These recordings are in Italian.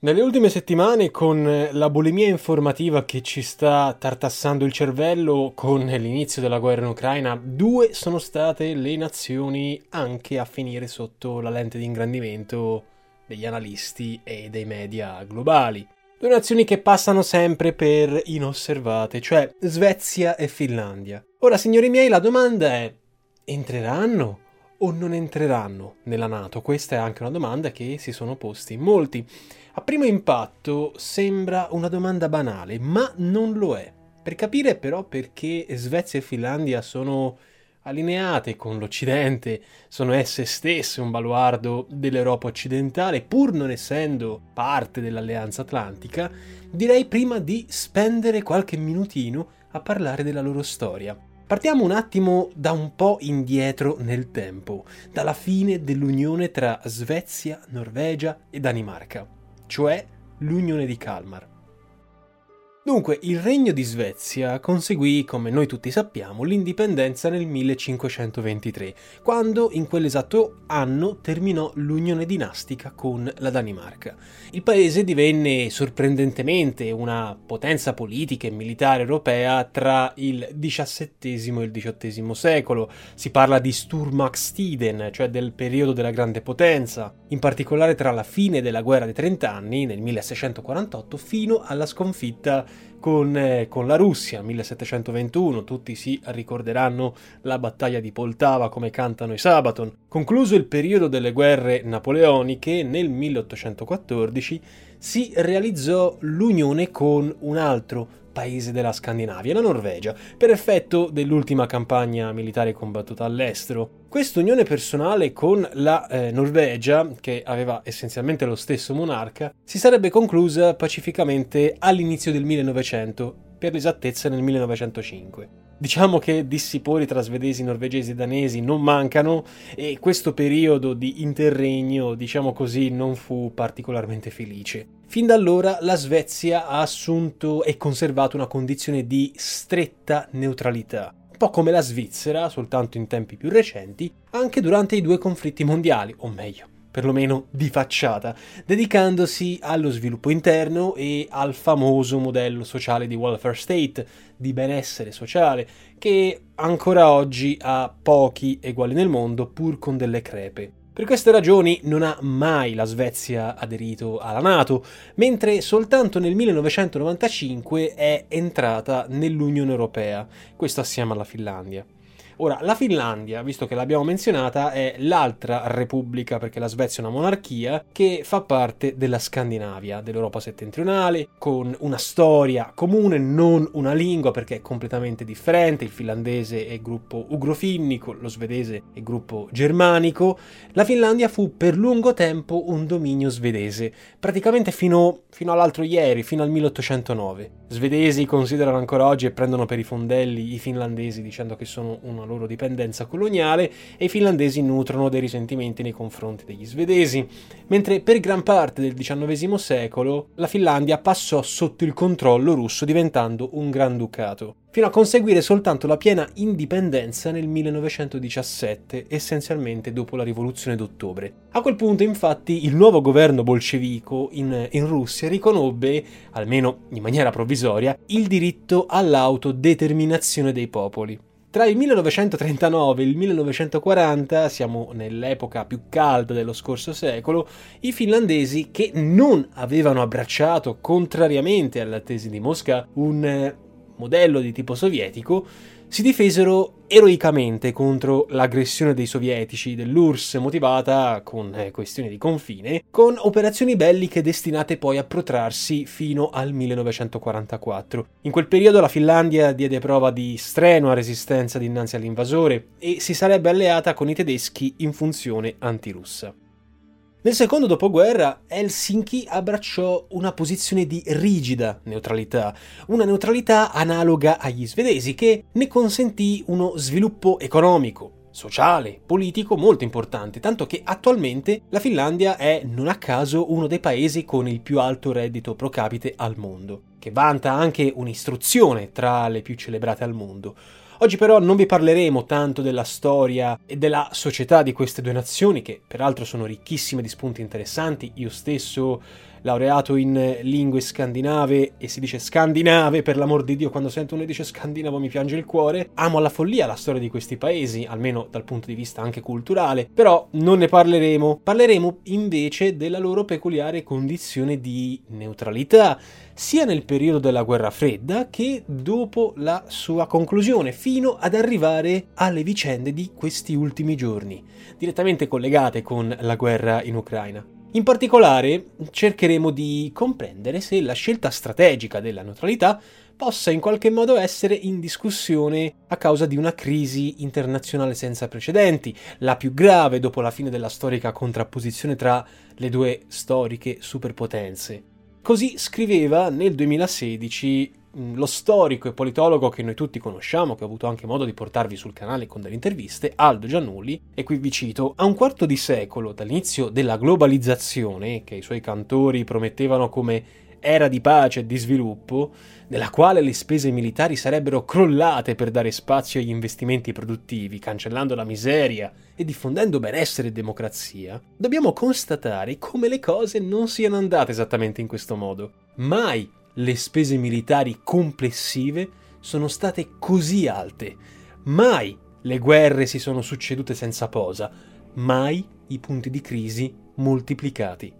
Nelle ultime settimane, con la bulimia informativa che ci sta tartassando il cervello con l'inizio della guerra in Ucraina, due sono state le nazioni anche a finire sotto la lente di ingrandimento degli analisti e dei media globali. Due nazioni che passano sempre per inosservate, cioè Svezia e Finlandia. Ora, signori miei, la domanda è: entreranno o non entreranno nella Nato? Questa è anche una domanda che si sono posti molti. A primo impatto sembra una domanda banale, ma non lo è. Per capire però perché Svezia e Finlandia sono allineate con l'Occidente, sono esse stesse un baluardo dell'Europa occidentale, pur non essendo parte dell'Alleanza Atlantica, direi prima di spendere qualche minutino a parlare della loro storia. Partiamo un attimo da un po' indietro nel tempo, dalla fine dell'unione tra Svezia, Norvegia e Danimarca cioè l'Unione di Kalmar. Dunque, il regno di Svezia conseguì, come noi tutti sappiamo, l'indipendenza nel 1523, quando in quell'esatto anno terminò l'unione dinastica con la Danimarca. Il paese divenne sorprendentemente una potenza politica e militare europea tra il XVII e il XVIII secolo. Si parla di Sturmaxtiden, cioè del periodo della grande potenza, in particolare tra la fine della guerra dei trent'anni, nel 1648, fino alla sconfitta con, eh, con, la Russia 1721, tutti si ricorderanno la battaglia di Poltava come cantano i Sabaton. Concluso il periodo delle guerre napoleoniche, nel 1814 si realizzò l'unione con un altro paese della Scandinavia, la Norvegia, per effetto dell'ultima campagna militare combattuta all'estero. Questa unione personale con la eh, Norvegia, che aveva essenzialmente lo stesso monarca, si sarebbe conclusa pacificamente all'inizio del 1900, per l'esattezza nel 1905. Diciamo che dissipori tra svedesi, norvegesi e danesi non mancano e questo periodo di interregno, diciamo così, non fu particolarmente felice. Fin da allora la Svezia ha assunto e conservato una condizione di stretta neutralità, un po' come la Svizzera, soltanto in tempi più recenti, anche durante i due conflitti mondiali, o meglio, perlomeno di facciata, dedicandosi allo sviluppo interno e al famoso modello sociale di welfare state, di benessere sociale, che ancora oggi ha pochi eguali nel mondo, pur con delle crepe. Per queste ragioni non ha mai la Svezia aderito alla Nato, mentre soltanto nel 1995 è entrata nell'Unione Europea, questo assieme alla Finlandia. Ora, la Finlandia, visto che l'abbiamo menzionata, è l'altra repubblica, perché la Svezia è una monarchia, che fa parte della Scandinavia, dell'Europa settentrionale, con una storia comune, non una lingua, perché è completamente differente. Il finlandese è gruppo ugrofinnico, lo svedese è gruppo germanico. La Finlandia fu per lungo tempo un dominio svedese, praticamente fino, fino all'altro ieri, fino al 1809. Svedesi considerano ancora oggi e prendono per i fondelli i finlandesi dicendo che sono una loro dipendenza coloniale e i finlandesi nutrono dei risentimenti nei confronti degli svedesi, mentre per gran parte del XIX secolo la Finlandia passò sotto il controllo russo diventando un granducato, fino a conseguire soltanto la piena indipendenza nel 1917, essenzialmente dopo la rivoluzione d'ottobre. A quel punto infatti il nuovo governo bolscevico in, in Russia riconobbe, almeno in maniera provvisoria, il diritto all'autodeterminazione dei popoli. Tra il 1939 e il 1940, siamo nell'epoca più calda dello scorso secolo, i finlandesi che non avevano abbracciato, contrariamente alla tesi di Mosca, un eh, modello di tipo sovietico, si difesero eroicamente contro l'aggressione dei sovietici dell'URSS motivata con eh, questioni di confine, con operazioni belliche destinate poi a protrarsi fino al 1944. In quel periodo la Finlandia diede prova di strenua resistenza dinanzi all'invasore e si sarebbe alleata con i tedeschi in funzione antirussa. Nel secondo dopoguerra Helsinki abbracciò una posizione di rigida neutralità, una neutralità analoga agli svedesi che ne consentì uno sviluppo economico, sociale, politico molto importante, tanto che attualmente la Finlandia è non a caso uno dei paesi con il più alto reddito pro capite al mondo, che vanta anche un'istruzione tra le più celebrate al mondo. Oggi però non vi parleremo tanto della storia e della società di queste due nazioni, che peraltro sono ricchissime di spunti interessanti. Io stesso laureato in lingue scandinave e si dice scandinave per l'amor di Dio quando sento uno dice scandinavo mi piange il cuore. Amo alla follia la storia di questi paesi almeno dal punto di vista anche culturale però non ne parleremo. Parleremo invece della loro peculiare condizione di neutralità sia nel periodo della guerra fredda che dopo la sua conclusione fino ad arrivare alle vicende di questi ultimi giorni direttamente collegate con la guerra in Ucraina in particolare cercheremo di comprendere se la scelta strategica della neutralità possa in qualche modo essere in discussione a causa di una crisi internazionale senza precedenti, la più grave dopo la fine della storica contrapposizione tra le due storiche superpotenze. Così scriveva nel 2016 Mm, lo storico e politologo che noi tutti conosciamo, che ho avuto anche modo di portarvi sul canale con delle interviste, Aldo Giannulli, e qui vi cito, a un quarto di secolo dall'inizio della globalizzazione, che i suoi cantori promettevano come era di pace e di sviluppo, nella quale le spese militari sarebbero crollate per dare spazio agli investimenti produttivi, cancellando la miseria e diffondendo benessere e democrazia, dobbiamo constatare come le cose non siano andate esattamente in questo modo. Mai le spese militari complessive sono state così alte. Mai le guerre si sono succedute senza posa, mai i punti di crisi moltiplicati.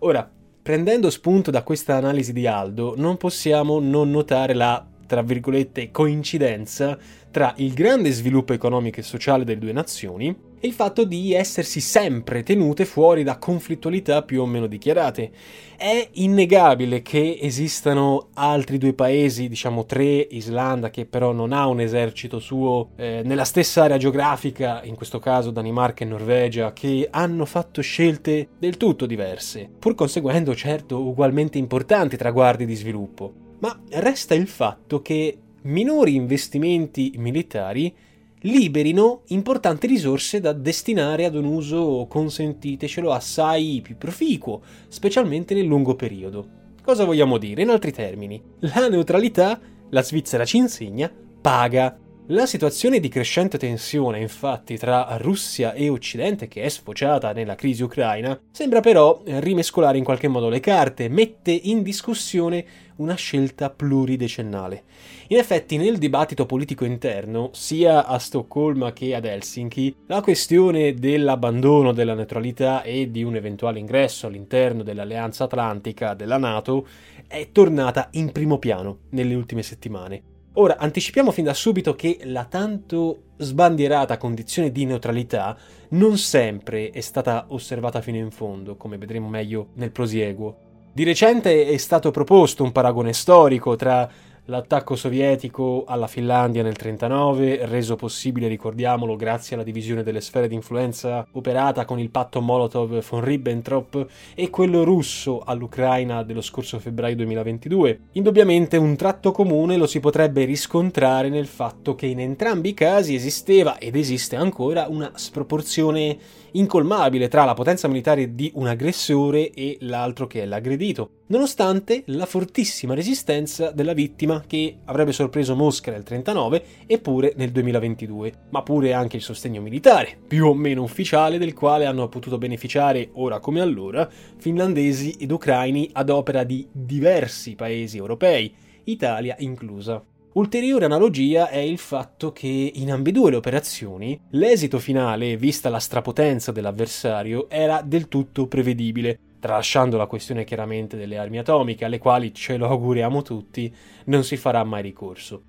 Ora, prendendo spunto da questa analisi di Aldo, non possiamo non notare la, tra virgolette, coincidenza tra il grande sviluppo economico e sociale delle due nazioni e il fatto di essersi sempre tenute fuori da conflittualità più o meno dichiarate. È innegabile che esistano altri due paesi, diciamo tre, Islanda che però non ha un esercito suo eh, nella stessa area geografica, in questo caso Danimarca e Norvegia, che hanno fatto scelte del tutto diverse, pur conseguendo certo ugualmente importanti traguardi di sviluppo. Ma resta il fatto che minori investimenti militari liberino importanti risorse da destinare ad un uso consentitecelo assai più proficuo, specialmente nel lungo periodo. Cosa vogliamo dire? In altri termini, la neutralità, la Svizzera ci insegna, paga. La situazione di crescente tensione, infatti, tra Russia e Occidente, che è sfociata nella crisi ucraina, sembra però rimescolare in qualche modo le carte, mette in discussione una scelta pluridecennale. In effetti, nel dibattito politico interno, sia a Stoccolma che ad Helsinki, la questione dell'abbandono della neutralità e di un eventuale ingresso all'interno dell'Alleanza Atlantica della NATO è tornata in primo piano nelle ultime settimane. Ora, anticipiamo fin da subito che la tanto sbandierata condizione di neutralità non sempre è stata osservata fino in fondo, come vedremo meglio nel prosieguo. Di recente è stato proposto un paragone storico tra l'attacco sovietico alla Finlandia nel 1939, reso possibile, ricordiamolo, grazie alla divisione delle sfere di influenza operata con il patto Molotov von Ribbentrop, e quello russo all'Ucraina dello scorso febbraio 2022. Indubbiamente un tratto comune lo si potrebbe riscontrare nel fatto che in entrambi i casi esisteva ed esiste ancora una sproporzione incolmabile tra la potenza militare di un aggressore e l'altro che è l'aggredito, nonostante la fortissima resistenza della vittima che avrebbe sorpreso Mosca nel 1939 eppure nel 2022, ma pure anche il sostegno militare, più o meno ufficiale, del quale hanno potuto beneficiare ora come allora finlandesi ed ucraini ad opera di diversi paesi europei, Italia inclusa. Ulteriore analogia è il fatto che in ambedue le operazioni l'esito finale, vista la strapotenza dell'avversario, era del tutto prevedibile, tralasciando la questione chiaramente delle armi atomiche, alle quali ce lo auguriamo tutti, non si farà mai ricorso.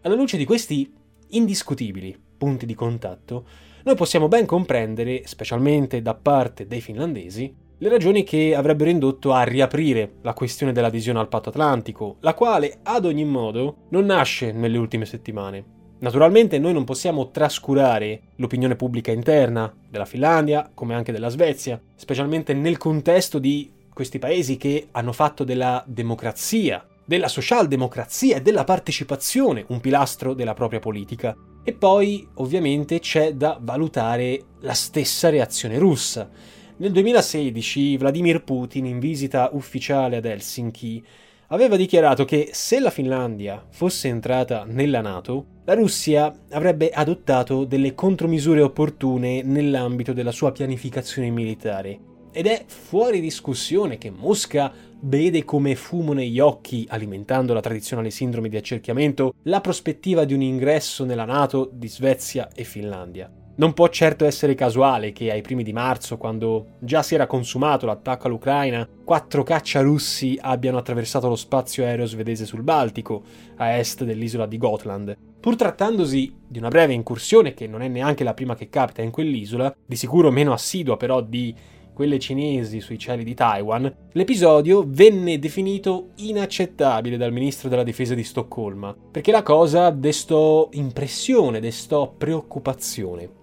Alla luce di questi indiscutibili punti di contatto, noi possiamo ben comprendere, specialmente da parte dei finlandesi, le ragioni che avrebbero indotto a riaprire la questione dell'adesione al patto atlantico, la quale ad ogni modo non nasce nelle ultime settimane. Naturalmente noi non possiamo trascurare l'opinione pubblica interna della Finlandia, come anche della Svezia, specialmente nel contesto di questi paesi che hanno fatto della democrazia, della socialdemocrazia e della partecipazione un pilastro della propria politica. E poi ovviamente c'è da valutare la stessa reazione russa. Nel 2016 Vladimir Putin, in visita ufficiale ad Helsinki, aveva dichiarato che se la Finlandia fosse entrata nella Nato, la Russia avrebbe adottato delle contromisure opportune nell'ambito della sua pianificazione militare. Ed è fuori discussione che Mosca vede come fumo negli occhi, alimentando la tradizionale sindrome di accerchiamento, la prospettiva di un ingresso nella Nato di Svezia e Finlandia. Non può certo essere casuale che ai primi di marzo, quando già si era consumato l'attacco all'Ucraina, quattro caccia russi abbiano attraversato lo spazio aereo svedese sul Baltico, a est dell'isola di Gotland. Pur trattandosi di una breve incursione, che non è neanche la prima che capita in quell'isola, di sicuro meno assidua però di quelle cinesi sui cieli di Taiwan, l'episodio venne definito inaccettabile dal ministro della difesa di Stoccolma, perché la cosa destò impressione, destò preoccupazione.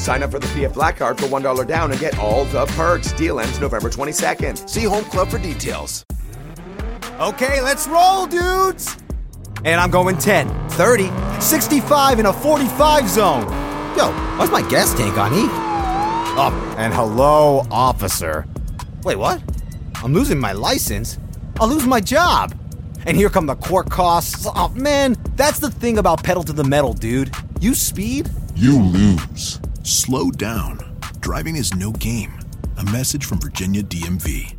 Sign up for the PF Black Card for $1 down and get all the perks. Deal ends November 22nd. See Home Club for details. Okay, let's roll, dudes! And I'm going 10, 30, 65 in a 45 zone. Yo, why's my gas tank on E? Oh, and hello, officer. Wait, what? I'm losing my license? I'll lose my job. And here come the court costs. Oh, man, that's the thing about pedal to the metal, dude. You speed, you lose. Slow down. Driving is no game. A message from Virginia DMV.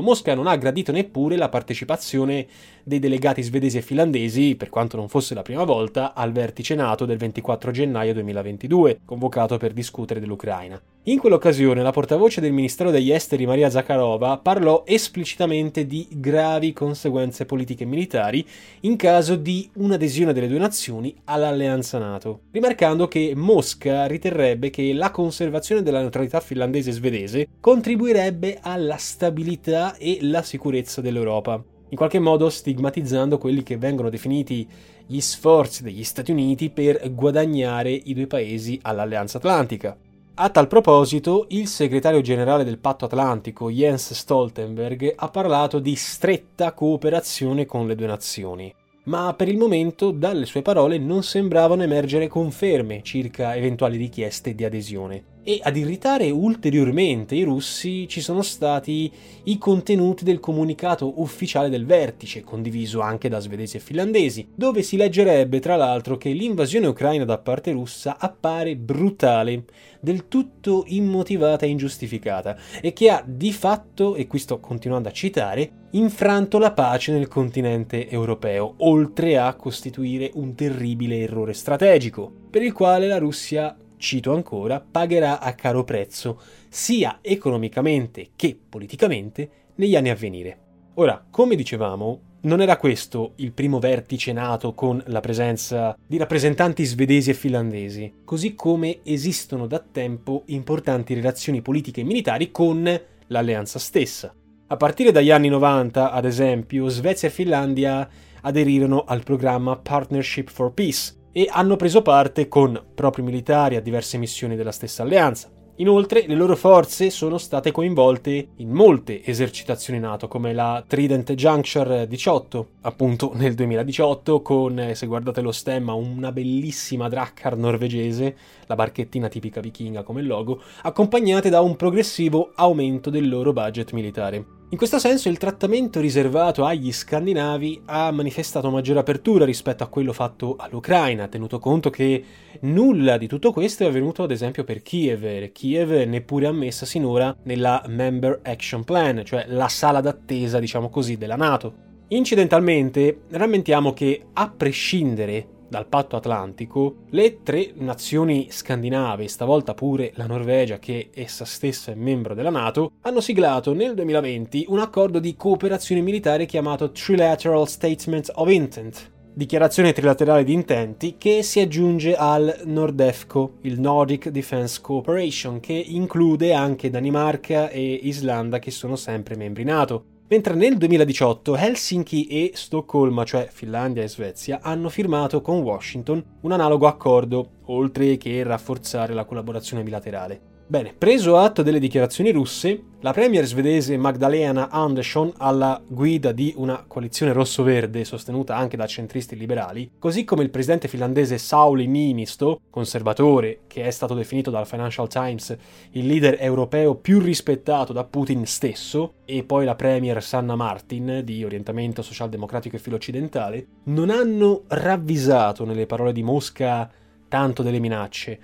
Mosca non ha gradito neppure la partecipazione dei delegati svedesi e finlandesi, per quanto non fosse la prima volta, al vertice NATO del 24 gennaio 2022, convocato per discutere dell'Ucraina. In quell'occasione la portavoce del Ministero degli Esteri Maria Zakharova parlò esplicitamente di gravi conseguenze politiche e militari in caso di un'adesione delle due nazioni all'alleanza NATO, rimarcando che Mosca riterrebbe che la conservazione della neutralità finlandese e svedese contribuirebbe alla stabilità e la sicurezza dell'Europa in qualche modo stigmatizzando quelli che vengono definiti gli sforzi degli Stati Uniti per guadagnare i due paesi all'Alleanza Atlantica. A tal proposito, il segretario generale del Patto Atlantico, Jens Stoltenberg, ha parlato di stretta cooperazione con le due nazioni. Ma per il momento, dalle sue parole, non sembravano emergere conferme circa eventuali richieste di adesione. E ad irritare ulteriormente i russi ci sono stati i contenuti del comunicato ufficiale del vertice, condiviso anche da svedesi e finlandesi, dove si leggerebbe tra l'altro che l'invasione ucraina da parte russa appare brutale, del tutto immotivata e ingiustificata, e che ha di fatto, e qui sto continuando a citare, infranto la pace nel continente europeo, oltre a costituire un terribile errore strategico, per il quale la Russia cito ancora, pagherà a caro prezzo, sia economicamente che politicamente, negli anni a venire. Ora, come dicevamo, non era questo il primo vertice nato con la presenza di rappresentanti svedesi e finlandesi, così come esistono da tempo importanti relazioni politiche e militari con l'alleanza stessa. A partire dagli anni 90, ad esempio, Svezia e Finlandia aderirono al programma Partnership for Peace e hanno preso parte con propri militari a diverse missioni della stessa alleanza. Inoltre le loro forze sono state coinvolte in molte esercitazioni NATO, come la Trident Juncture 18, appunto nel 2018, con, se guardate lo stemma, una bellissima Drakkar norvegese, la barchettina tipica vichinga come logo, accompagnate da un progressivo aumento del loro budget militare. In questo senso il trattamento riservato agli scandinavi ha manifestato maggiore apertura rispetto a quello fatto all'Ucraina, tenuto conto che nulla di tutto questo è avvenuto ad esempio per Kiev, e Kiev neppure ammessa sinora nella Member Action Plan, cioè la sala d'attesa, diciamo così, della Nato. Incidentalmente, rammentiamo che a prescindere dal patto atlantico, le tre nazioni scandinave, stavolta pure la Norvegia che essa stessa è membro della Nato, hanno siglato nel 2020 un accordo di cooperazione militare chiamato Trilateral Statement of Intent, dichiarazione trilaterale di intenti che si aggiunge al NORDEFCO, il Nordic Defense Cooperation, che include anche Danimarca e Islanda che sono sempre membri NATO. Mentre nel 2018 Helsinki e Stoccolma, cioè Finlandia e Svezia, hanno firmato con Washington un analogo accordo, oltre che rafforzare la collaborazione bilaterale. Bene, preso atto delle dichiarazioni russe, la premier svedese Magdalena Andersson, alla guida di una coalizione rosso-verde sostenuta anche da centristi liberali, così come il presidente finlandese Sauli Niinisto, conservatore che è stato definito dal Financial Times il leader europeo più rispettato da Putin stesso, e poi la premier Sanna Martin, di orientamento socialdemocratico e filo-occidentale, non hanno ravvisato nelle parole di Mosca tanto delle minacce,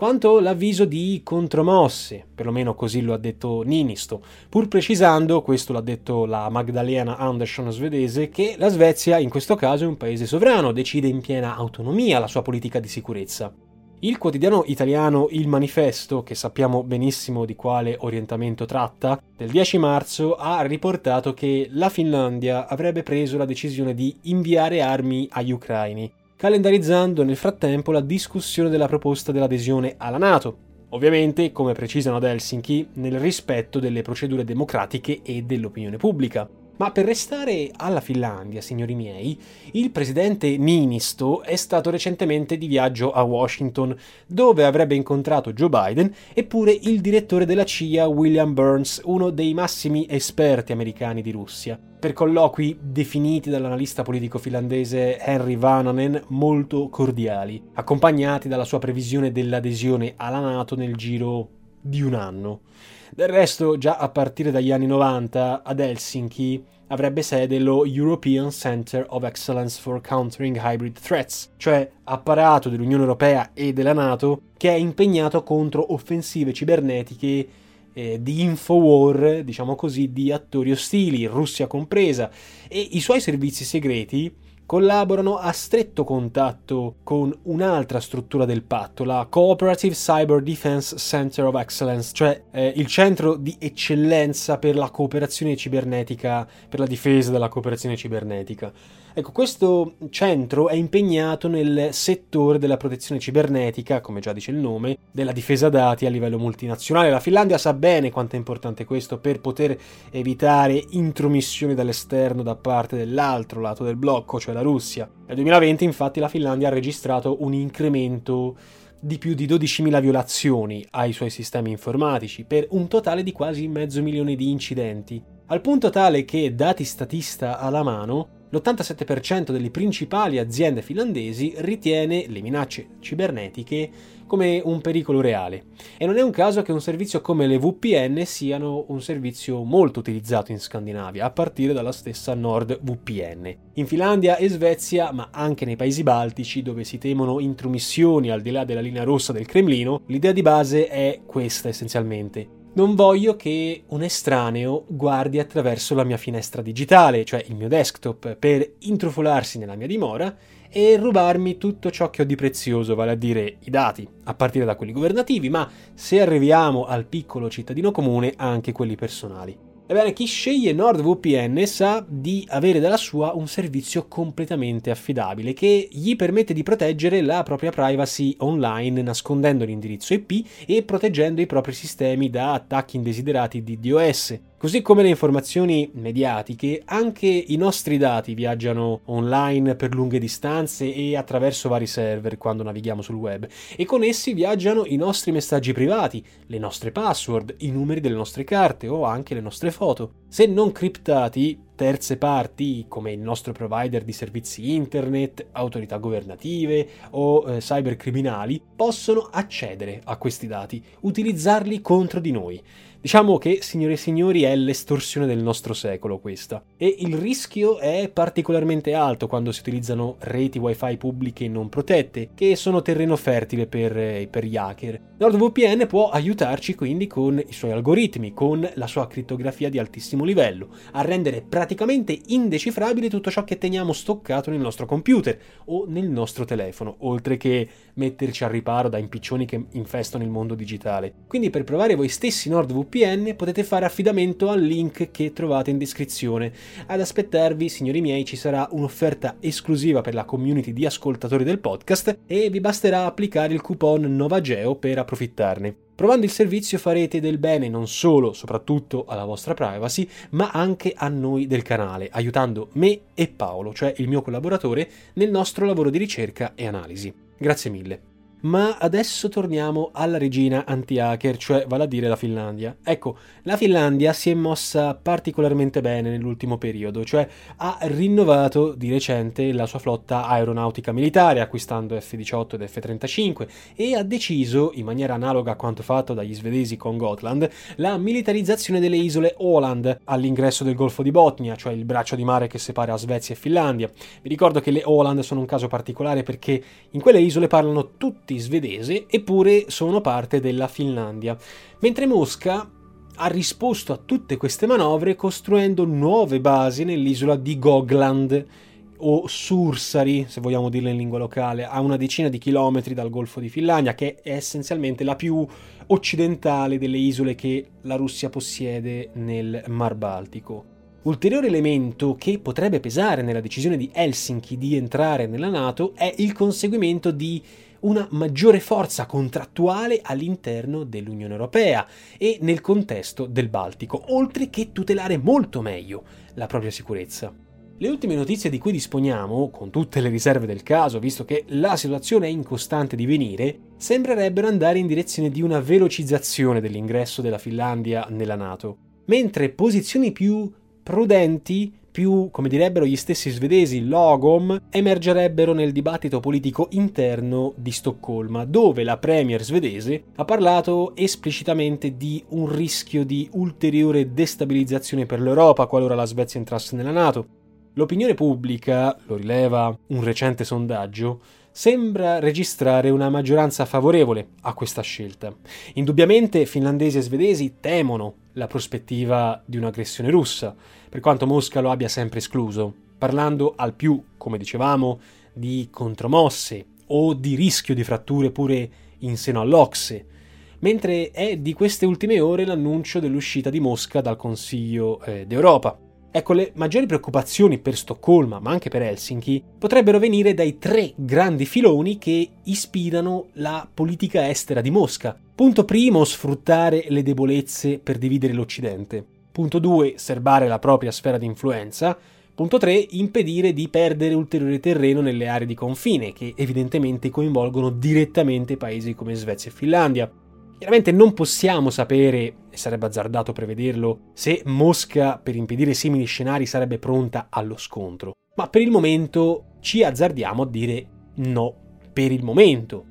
quanto l'avviso di contromosse, perlomeno così lo ha detto Ninisto, pur precisando, questo l'ha detto la Magdalena Andersson svedese, che la Svezia in questo caso è un paese sovrano, decide in piena autonomia la sua politica di sicurezza. Il quotidiano italiano Il Manifesto, che sappiamo benissimo di quale orientamento tratta, del 10 marzo ha riportato che la Finlandia avrebbe preso la decisione di inviare armi agli ucraini, calendarizzando nel frattempo la discussione della proposta dell'adesione alla Nato. Ovviamente, come precisano ad Helsinki, nel rispetto delle procedure democratiche e dell'opinione pubblica. Ma per restare alla Finlandia, signori miei, il presidente Niinisto è stato recentemente di viaggio a Washington, dove avrebbe incontrato Joe Biden e pure il direttore della CIA William Burns, uno dei massimi esperti americani di Russia per colloqui definiti dall'analista politico finlandese Henry Vananen molto cordiali, accompagnati dalla sua previsione dell'adesione alla Nato nel giro di un anno. Del resto, già a partire dagli anni 90, ad Helsinki avrebbe sede lo European Center of Excellence for Countering Hybrid Threats, cioè apparato dell'Unione Europea e della Nato che è impegnato contro offensive cibernetiche eh, di infowar, diciamo così, di attori ostili, Russia compresa, e i suoi servizi segreti collaborano a stretto contatto con un'altra struttura del patto, la Cooperative Cyber Defense Center of Excellence, cioè eh, il centro di eccellenza per la cooperazione cibernetica, per la difesa della cooperazione cibernetica. Ecco, questo centro è impegnato nel settore della protezione cibernetica, come già dice il nome, della difesa dati a livello multinazionale. La Finlandia sa bene quanto è importante questo per poter evitare intromissioni dall'esterno da parte dell'altro lato del blocco, cioè la Russia. Nel 2020 infatti la Finlandia ha registrato un incremento di più di 12.000 violazioni ai suoi sistemi informatici, per un totale di quasi mezzo milione di incidenti, al punto tale che, dati statista alla mano, l'87% delle principali aziende finlandesi ritiene le minacce cibernetiche come un pericolo reale. E non è un caso che un servizio come le VPN siano un servizio molto utilizzato in Scandinavia, a partire dalla stessa NordVPN. In Finlandia e Svezia, ma anche nei paesi baltici, dove si temono intromissioni al di là della linea rossa del Cremlino, l'idea di base è questa essenzialmente non voglio che un estraneo guardi attraverso la mia finestra digitale, cioè il mio desktop, per intrufolarsi nella mia dimora e rubarmi tutto ciò che ho di prezioso, vale a dire i dati, a partire da quelli governativi, ma se arriviamo al piccolo cittadino comune, anche quelli personali. Ebbene, chi sceglie NordVPN sa di avere dalla sua un servizio completamente affidabile che gli permette di proteggere la propria privacy online nascondendo l'indirizzo IP e proteggendo i propri sistemi da attacchi indesiderati di DOS. Così come le informazioni mediatiche, anche i nostri dati viaggiano online per lunghe distanze e attraverso vari server quando navighiamo sul web e con essi viaggiano i nostri messaggi privati, le nostre password, i numeri delle nostre carte o anche le nostre foto. Se non criptati, terze parti come il nostro provider di servizi internet, autorità governative o eh, cybercriminali possono accedere a questi dati, utilizzarli contro di noi. Diciamo che, signore e signori, è l'estorsione del nostro secolo questa. E il rischio è particolarmente alto quando si utilizzano reti wifi pubbliche non protette, che sono terreno fertile per, eh, per gli hacker. NordVPN può aiutarci quindi con i suoi algoritmi, con la sua crittografia di altissimo livello, a rendere praticamente indecifrabile tutto ciò che teniamo stoccato nel nostro computer o nel nostro telefono, oltre che metterci al riparo da impiccioni che infestano il mondo digitale. Quindi per provare voi stessi NordVPN VPN potete fare affidamento al link che trovate in descrizione. Ad aspettarvi, signori miei, ci sarà un'offerta esclusiva per la community di ascoltatori del podcast e vi basterà applicare il coupon NovaGeo per approfittarne. Provando il servizio farete del bene non solo, soprattutto alla vostra privacy, ma anche a noi del canale, aiutando me e Paolo, cioè il mio collaboratore, nel nostro lavoro di ricerca e analisi. Grazie mille. Ma adesso torniamo alla regina anti-hacker, cioè vale a dire la Finlandia. Ecco, la Finlandia si è mossa particolarmente bene nell'ultimo periodo, cioè ha rinnovato di recente la sua flotta aeronautica militare, acquistando F-18 ed F-35, e ha deciso, in maniera analoga a quanto fatto dagli svedesi con Gotland, la militarizzazione delle isole Åland all'ingresso del Golfo di Botnia, cioè il braccio di mare che separa Svezia e Finlandia. Vi ricordo che le Åland sono un caso particolare perché in quelle isole parlano tutti tutti svedese, eppure sono parte della Finlandia. Mentre Mosca ha risposto a tutte queste manovre costruendo nuove basi nell'isola di Gogland o Sursari, se vogliamo dirla in lingua locale, a una decina di chilometri dal Golfo di Finlandia, che è essenzialmente la più occidentale delle isole che la Russia possiede nel Mar Baltico. Ulteriore elemento che potrebbe pesare nella decisione di Helsinki di entrare nella Nato è il conseguimento di una maggiore forza contrattuale all'interno dell'Unione Europea e nel contesto del Baltico, oltre che tutelare molto meglio la propria sicurezza. Le ultime notizie di cui disponiamo, con tutte le riserve del caso, visto che la situazione è in costante divenire, sembrerebbero andare in direzione di una velocizzazione dell'ingresso della Finlandia nella Nato, mentre posizioni più prudenti più, come direbbero gli stessi svedesi, logom, emergerebbero nel dibattito politico interno di Stoccolma, dove la premier svedese ha parlato esplicitamente di un rischio di ulteriore destabilizzazione per l'Europa qualora la Svezia entrasse nella Nato. L'opinione pubblica, lo rileva un recente sondaggio, sembra registrare una maggioranza favorevole a questa scelta. Indubbiamente finlandesi e svedesi temono la prospettiva di un'aggressione russa, per quanto Mosca lo abbia sempre escluso, parlando al più, come dicevamo, di contromosse o di rischio di fratture pure in seno all'Ocse, mentre è di queste ultime ore l'annuncio dell'uscita di Mosca dal Consiglio eh, d'Europa. Ecco, le maggiori preoccupazioni per Stoccolma, ma anche per Helsinki, potrebbero venire dai tre grandi filoni che ispirano la politica estera di Mosca. Punto primo, sfruttare le debolezze per dividere l'Occidente. Punto 2, serbare la propria sfera di influenza. Punto 3, impedire di perdere ulteriore terreno nelle aree di confine, che evidentemente coinvolgono direttamente paesi come Svezia e Finlandia. Chiaramente non possiamo sapere, e sarebbe azzardato prevederlo, se Mosca per impedire simili scenari sarebbe pronta allo scontro. Ma per il momento ci azzardiamo a dire no, per il momento.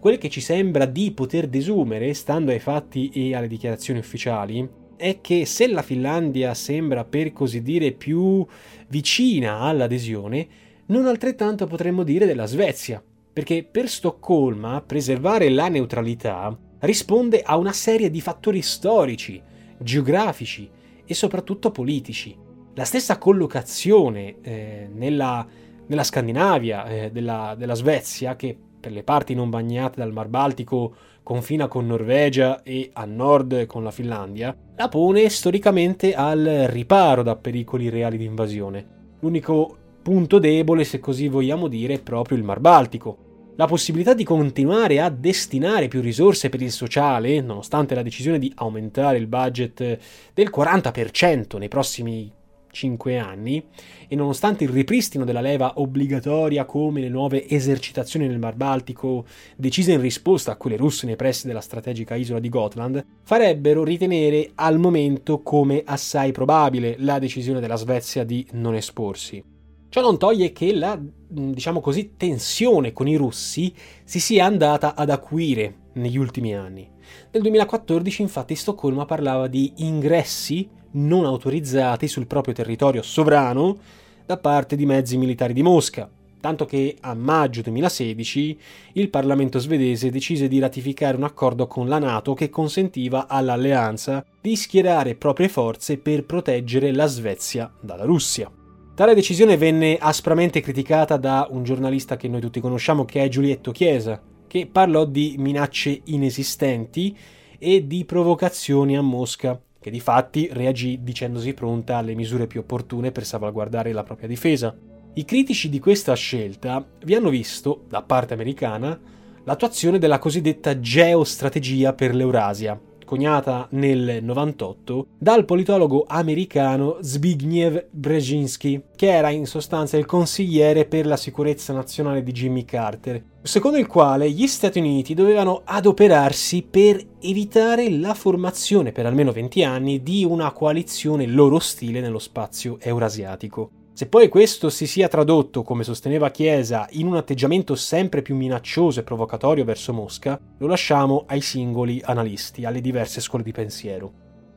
Quel che ci sembra di poter desumere, stando ai fatti e alle dichiarazioni ufficiali, è che se la Finlandia sembra per così dire più vicina all'adesione, non altrettanto potremmo dire della Svezia, perché per Stoccolma preservare la neutralità risponde a una serie di fattori storici, geografici e soprattutto politici. La stessa collocazione eh, nella, nella, Scandinavia eh, della, della, Svezia, che per le parti non bagnate dal Mar Baltico confina con Norvegia e a nord con la Finlandia, la pone storicamente al riparo da pericoli reali di invasione. L'unico punto debole, se così vogliamo dire, è proprio il Mar Baltico. La possibilità di continuare a destinare più risorse per il sociale, nonostante la decisione di aumentare il budget del 40% nei prossimi 5 anni e nonostante il ripristino della leva obbligatoria come le nuove esercitazioni nel Mar Baltico decise in risposta a quelle russe nei pressi della strategica isola di Gotland, farebbero ritenere al momento come assai probabile la decisione della Svezia di non esporsi. Ciò non toglie che la, diciamo così, tensione con i russi si sia andata ad acuire negli ultimi anni. Nel 2014 infatti Stoccolma parlava di ingressi non autorizzati sul proprio territorio sovrano da parte di mezzi militari di Mosca, tanto che a maggio 2016 il Parlamento svedese decise di ratificare un accordo con la Nato che consentiva all'alleanza di schierare proprie forze per proteggere la Svezia dalla Russia. Tale decisione venne aspramente criticata da un giornalista che noi tutti conosciamo che è Giulietto Chiesa, che parlò di minacce inesistenti e di provocazioni a Mosca che di fatti reagì dicendosi pronta alle misure più opportune per salvaguardare la propria difesa. I critici di questa scelta vi hanno visto, da parte americana, l'attuazione della cosiddetta geostrategia per l'Eurasia, coniata nel 98 dal politologo americano Zbigniew Brzezinski, che era in sostanza il consigliere per la sicurezza nazionale di Jimmy Carter, secondo il quale gli Stati Uniti dovevano adoperarsi per evitare la formazione per almeno 20 anni di una coalizione loro ostile nello spazio eurasiatico. Se poi questo si sia tradotto, come sosteneva Chiesa, in un atteggiamento sempre più minaccioso e provocatorio verso Mosca, lo lasciamo ai singoli analisti, alle diverse scuole di pensiero.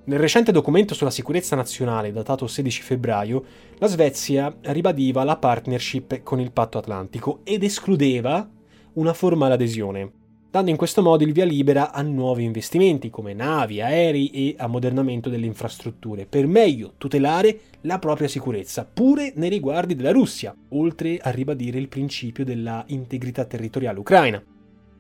Nel recente documento sulla sicurezza nazionale, datato 16 febbraio, la Svezia ribadiva la partnership con il Patto Atlantico ed escludeva una formale adesione dando in questo modo il via libera a nuovi investimenti come navi, aerei e ammodernamento delle infrastrutture, per meglio tutelare la propria sicurezza, pure nei riguardi della Russia, oltre a ribadire il principio della integrità territoriale ucraina.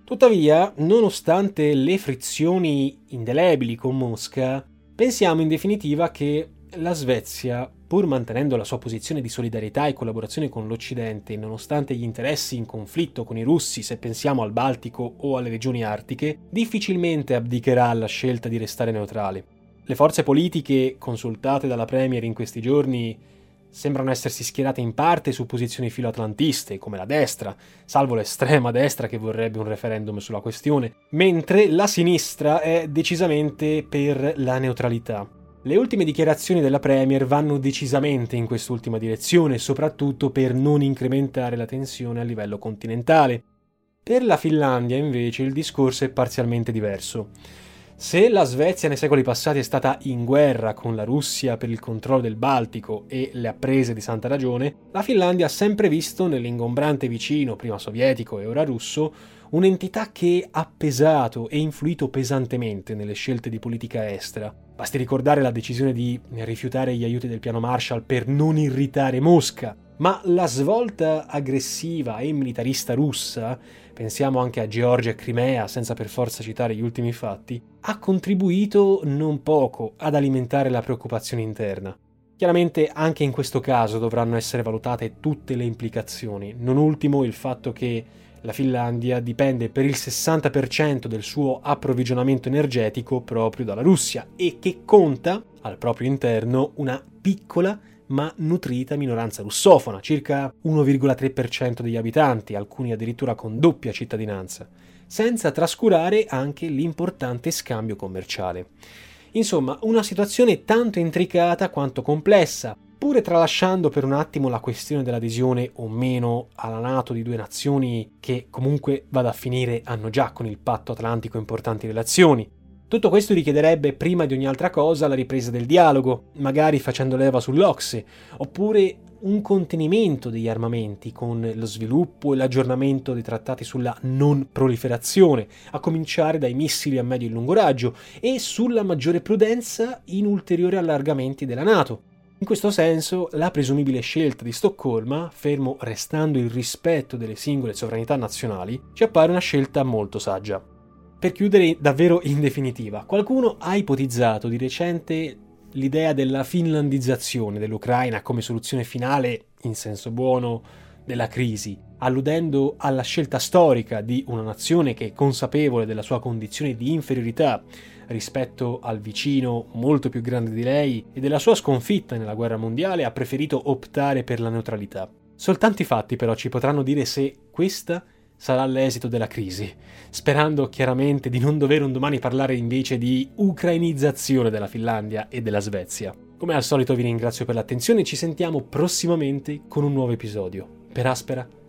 Tuttavia, nonostante le frizioni indelebili con Mosca, pensiamo in definitiva che la Svezia pur mantenendo la sua posizione di solidarietà e collaborazione con l'Occidente, nonostante gli interessi in conflitto con i russi, se pensiamo al Baltico o alle regioni artiche, difficilmente abdicherà alla scelta di restare neutrale. Le forze politiche consultate dalla Premier in questi giorni sembrano essersi schierate in parte su posizioni filoatlantiste, come la destra, salvo l'estrema destra che vorrebbe un referendum sulla questione, mentre la sinistra è decisamente per la neutralità. Le ultime dichiarazioni della Premier vanno decisamente in quest'ultima direzione, soprattutto per non incrementare la tensione a livello continentale. Per la Finlandia, invece, il discorso è parzialmente diverso. Se la Svezia nei secoli passati è stata in guerra con la Russia per il controllo del Baltico e le ha prese di santa ragione, la Finlandia ha sempre visto nell'ingombrante vicino, prima sovietico e ora russo, un'entità che ha pesato e influito pesantemente nelle scelte di politica estera. Basti ricordare la decisione di rifiutare gli aiuti del piano Marshall per non irritare Mosca, ma la svolta aggressiva e militarista russa, pensiamo anche a Georgia e Crimea senza per forza citare gli ultimi fatti, ha contribuito non poco ad alimentare la preoccupazione interna. Chiaramente anche in questo caso dovranno essere valutate tutte le implicazioni, non ultimo il fatto che la Finlandia dipende per il 60% del suo approvvigionamento energetico proprio dalla Russia e che conta al proprio interno una piccola ma nutrita minoranza russofona, circa 1,3% degli abitanti, alcuni addirittura con doppia cittadinanza, senza trascurare anche l'importante scambio commerciale. Insomma, una situazione tanto intricata quanto complessa, pure tralasciando per un attimo la questione dell'adesione o meno alla Nato di due nazioni che comunque vada a finire hanno già con il patto atlantico importanti relazioni. Tutto questo richiederebbe prima di ogni altra cosa la ripresa del dialogo, magari facendo leva sull'Ocse, oppure un contenimento degli armamenti con lo sviluppo e l'aggiornamento dei trattati sulla non proliferazione, a cominciare dai missili a medio e lungo raggio, e sulla maggiore prudenza in ulteriori allargamenti della Nato. In questo senso, la presumibile scelta di Stoccolma, fermo restando il rispetto delle singole sovranità nazionali, ci appare una scelta molto saggia. Per chiudere davvero in definitiva, qualcuno ha ipotizzato di recente l'idea della finlandizzazione dell'Ucraina come soluzione finale, in senso buono, della crisi, alludendo alla scelta storica di una nazione che, consapevole della sua condizione di inferiorità rispetto al vicino molto più grande di lei e della sua sconfitta nella guerra mondiale, ha preferito optare per la neutralità. Soltanto i fatti però ci potranno dire se questa sarà l'esito della crisi, sperando chiaramente di non dover un domani parlare invece di ucrainizzazione della Finlandia e della Svezia. Come al solito vi ringrazio per l'attenzione e ci sentiamo prossimamente con un nuovo episodio. Per Aspera